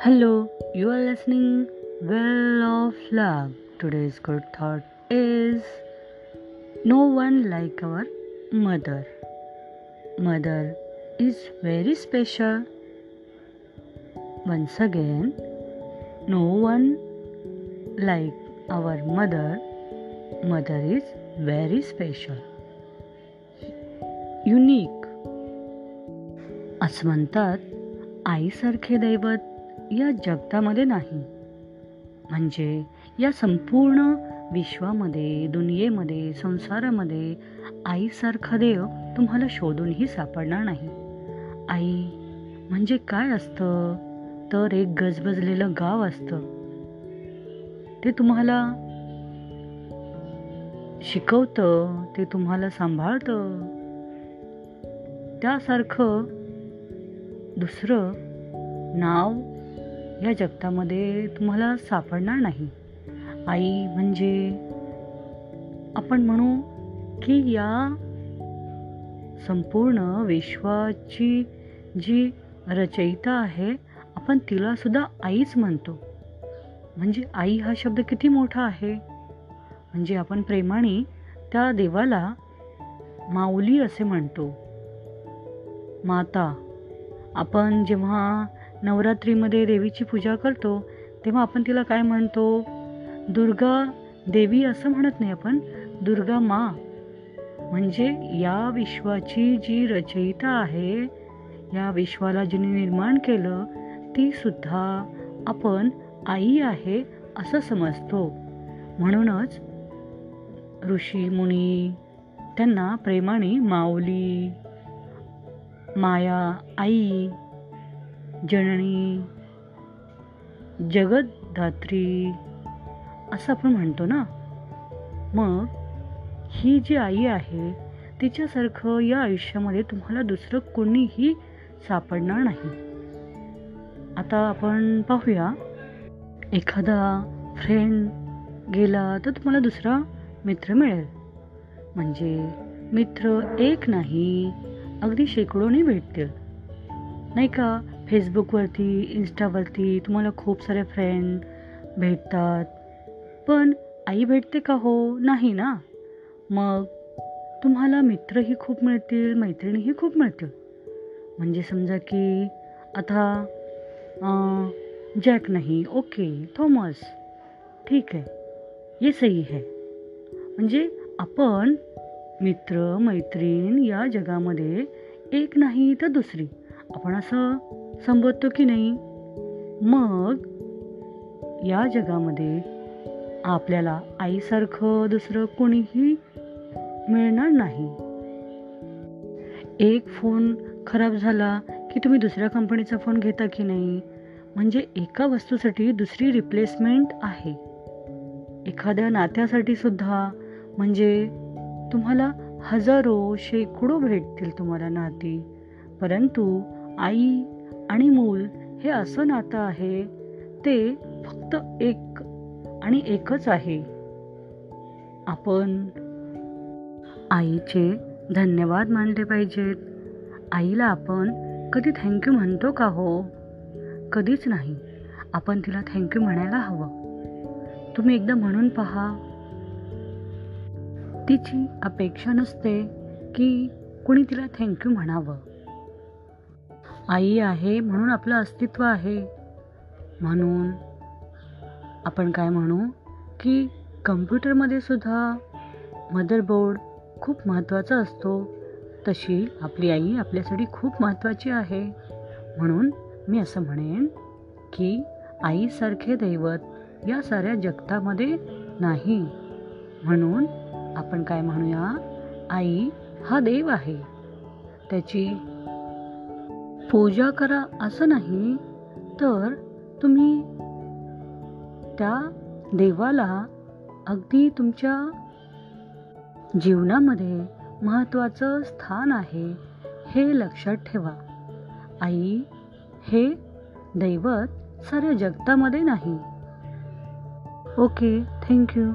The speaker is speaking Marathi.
Hello, you are listening Well of Love. Today's good thought is No one like our mother. Mother is very special. Once again, no one like our mother. Mother is very special. Unique असं म्हणतात आईसारखे दैवत या जगतामध्ये नाही. म्हणजे या संपूर्ण विश्वामध्ये दुनियेमध्ये संसारामध्ये आईसारखा देव तुम्हाला शोधूनही सापडणार नाही. आई म्हणजे काय असतं? तर एक गजबजलेलं गाव असतं. ते तुम्हाला शिकवतं ते तुम्हाला सांभाळतं. त्यासारखं दुसरं नाव या जगतामध्ये तुम्हाला सापडणार नाही. आई म्हणजे आपण म्हणू की या संपूर्ण विश्वाची जी रचयिता आहे आपण तिला सुद्धा आईच म्हणतो. म्हणजे आई हा शब्द किती मोठा आहे? म्हणजे आपण प्रेमाने त्या देवाला माऊली असे म्हणतो. माता आपण जेव्हा नवरात्रीमध्ये देवीची पूजा करतो तेव्हा आपण तिला काय म्हणतो? दुर्गा देवी असं म्हणत नाही आपण दुर्गा मा. म्हणजे या विश्वाची जी रचयिता आहे या विश्वाला जिने निर्माण केलं ती सुद्धा आपण आई आहे असं समजतो. म्हणूनच ऋषी मुनी त्यांना प्रेमाने माऊली माया आई जननी जगतधात्री असं आपण म्हणतो ना. मग ही जी आई आहे तिच्यासारखं या आयुष्यामध्ये तुम्हाला दुसरं कोणीही सापडणार नाही. आता आपण पाहूया एखादा फ्रेंड गेला तर तुम्हाला दुसरा मित्र मिळेल. म्हणजे मित्र एक नाही अगदी शेकडोनी भेटतील. नाही का? फेसबुकवरती इन्स्टावरती तुम्हाला खूप सारे फ्रेंड भेटतात. पण आई भेटते का हो? नाही ना? मग तुम्हाला मित्रही खूप मिळतील मैत्रिणीही खूप मिळतील. म्हणजे समजा की आता जॅक नाही. Okay Thomas. ठीक आहे. ये सही है म्हणजे आपण मित्र मैत्रीण या जगामध्ये एक नाही तर दुसरी. आपण असं संबोधतो की नाही? मग या जगामध्ये आपल्याला आईसारखं दुसरं कोणीही मिळणार नाही. एक फोन खराब झाला की तुम्ही दुसऱ्या कंपनीचा फोन घेता की नाही? म्हणजे एका वस्तूसाठी दुसरी रिप्लेसमेंट आहे. एखाद्या नात्यासाठी सुद्धा. म्हणजे तुम्हाला हजारो शेकडो भेटतील तुम्हाला नाती. परंतु आई आणि मूल हे असं नातं आहे ते फक्त एक आणि एकच आहे. आपण आईचे धन्यवाद मानले पाहिजेत. आईला आपण कधी थँक्यू म्हणतो का हो? कधीच नाही. आपण तिला थँक्यू म्हणायला हवं. तुम्ही एकदा म्हणून पहा. तिची अपेक्षा नसते की कुणी तिला थँक्यू म्हणावं. आई आहे म्हणून आपलं अस्तित्व आहे. म्हणून आपण काय म्हणू? की कम्प्युटरमध्ये सुद्धा मदरबोर्ड खूप महत्त्वाचा असतो. तशी आपली आई आपल्यासाठी खूप महत्त्वाची आहे. म्हणून मी असं म्हणेन की आईसारखे दैवत या साऱ्या जगतामध्ये नाही. म्हणून आपण काय म्हणूया? आई हा देव आहे. त्याची पूजा करा असं नाही तर तुम्ही त्या देवाला अगदी तुमच्या जीवनामध्ये महत्त्वाचं स्थान आहे हे लक्षात ठेवा. आई हे दैवत साऱ्या जगतामध्ये नाही. Okay thank you.